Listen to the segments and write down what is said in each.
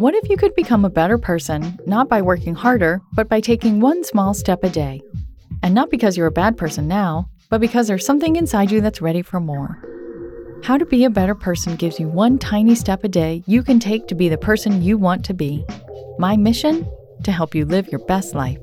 What if you could become a better person, not by working harder, but by taking one small step a day? And not because you're a bad person now, but because there's something inside you that's ready for more. How to Be a Better Person gives you one tiny step a day you can take to be the person you want to be. My mission? To help you live your best life.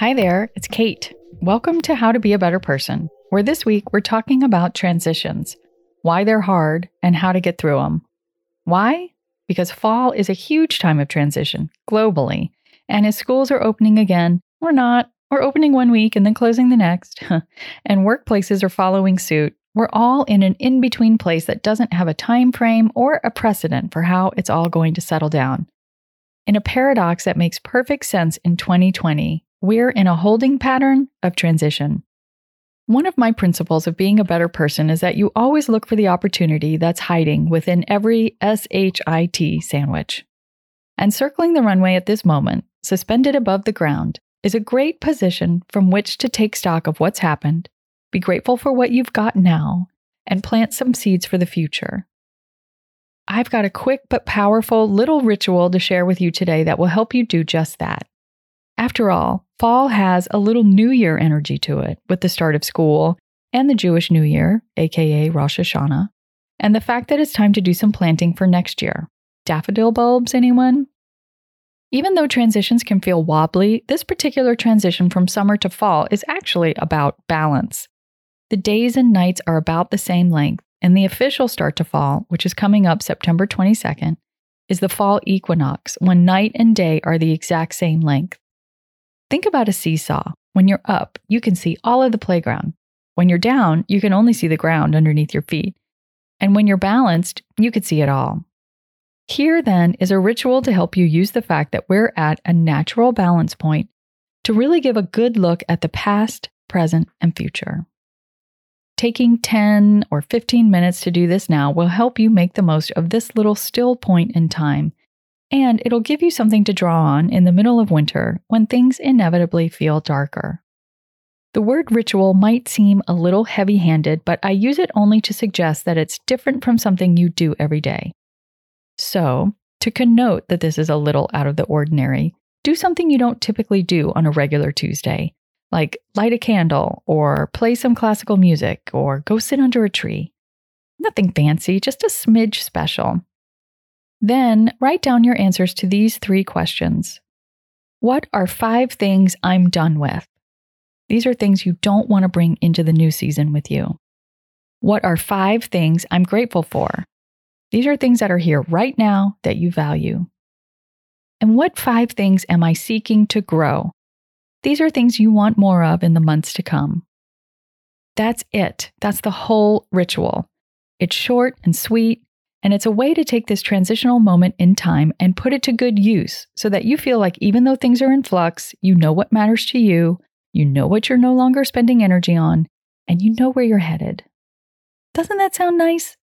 Hi there, it's Kate. Welcome to How to Be a Better Person, where this week we're talking about transitions, why they're hard, and how to get through them. Why? Because fall is a huge time of transition globally. And as schools are opening again, or not, or opening one week and then closing the next, and workplaces are following suit, we're all in an in between place that doesn't have a time frame or a precedent for how it's all going to settle down. In a paradox that makes perfect sense in 2020, we're in a holding pattern of transition. One of my principles of being a better person is that you always look for the opportunity that's hiding within every SHIT sandwich. And circling the runway at this moment, suspended above the ground, is a great position from which to take stock of what's happened, be grateful for what you've got now, and plant some seeds for the future. I've got a quick but powerful little ritual to share with you today that will help you do just that. After all, fall has a little New Year energy to it with the start of school and the Jewish New Year, aka Rosh Hashanah, and the fact that it's time to do some planting for next year. Daffodil bulbs, anyone? Even though transitions can feel wobbly, this particular transition from summer to fall is actually about balance. The days and nights are about the same length, and the official start to fall, which is coming up September 22nd, is the fall equinox when night and day are the exact same length. Think about a seesaw. When you're up, you can see all of the playground. When you're down, you can only see the ground underneath your feet. And when you're balanced, you can see it all. Here, then, is a ritual to help you use the fact that we're at a natural balance point to really give a good look at the past, present, and future. Taking 10 or 15 minutes to do this now will help you make the most of this little still point in time and it'll give you something to draw on in the middle of winter when things inevitably feel darker. The word ritual might seem a little heavy handed, but I use it only to suggest that it's different from something you do every day. So, to connote that this is a little out of the ordinary, do something you don't typically do on a regular Tuesday, like light a candle, or play some classical music, or go sit under a tree. Nothing fancy, just a smidge special. Then write down your answers to these three questions. What are five things I'm done with? These are things you don't want to bring into the new season with you. What are five things I'm grateful for? These are things that are here right now that you value. And what five things am I seeking to grow? These are things you want more of in the months to come. That's it. That's the whole ritual. It's short and sweet, and it's a way to take this transitional moment in time and put it to good use so that you feel like even though things are in flux, you know what matters to you, you know what you're no longer spending energy on, and you know where you're headed. Doesn't that sound nice?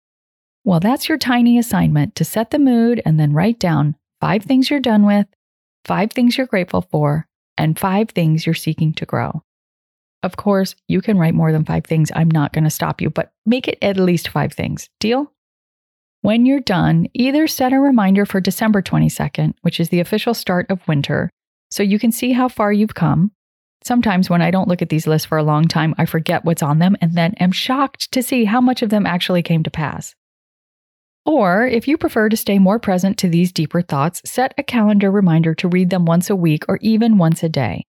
Well, that's your tiny assignment to set the mood and then write down five things you're done with, five things you're grateful for, and five things you're seeking to grow. Of course, you can write more than five things. I'm not going to stop you, but make it at least five things. Deal? When you're done, either set a reminder for December 22nd, which is the official start of winter, so you can see how far you've come. Sometimes when I don't look at these lists for a long time, I forget what's on them and then am shocked to see how much of them actually came to pass. Or, if you prefer to stay more present to these deeper thoughts, set a calendar reminder to read them once a week or even once a day.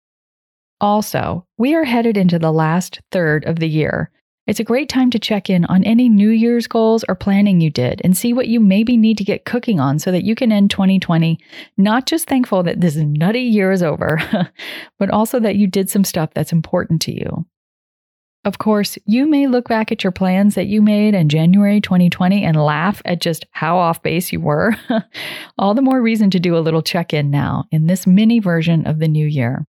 Also, we are headed into the last third of the year, it's a great time to check in on any New Year's goals or planning you did and see what you maybe need to get cooking on so that you can end 2020 not just thankful that this nutty year is over, but also that you did some stuff that's important to you. Of course, you may look back at your plans that you made in January 2020 and laugh at just how off base you were. All the more reason to do a little check in now in this mini version of the new year.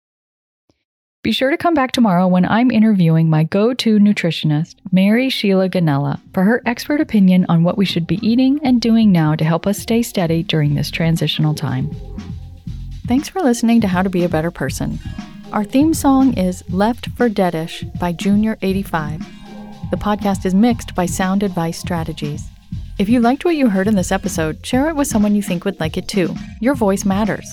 Be sure to come back tomorrow when I'm interviewing my go to nutritionist, Mary Sheila Ganella, for her expert opinion on what we should be eating and doing now to help us stay steady during this transitional time. Thanks for listening to How to Be a Better Person. Our theme song is Left for Deadish by Junior85. The podcast is mixed by Sound Advice Strategies. If you liked what you heard in this episode, share it with someone you think would like it too. Your voice matters.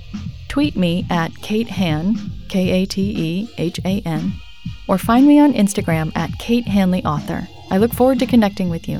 Tweet me at Kate Han, K A T E H A N, or find me on Instagram at Kate Hanley Author. I look forward to connecting with you.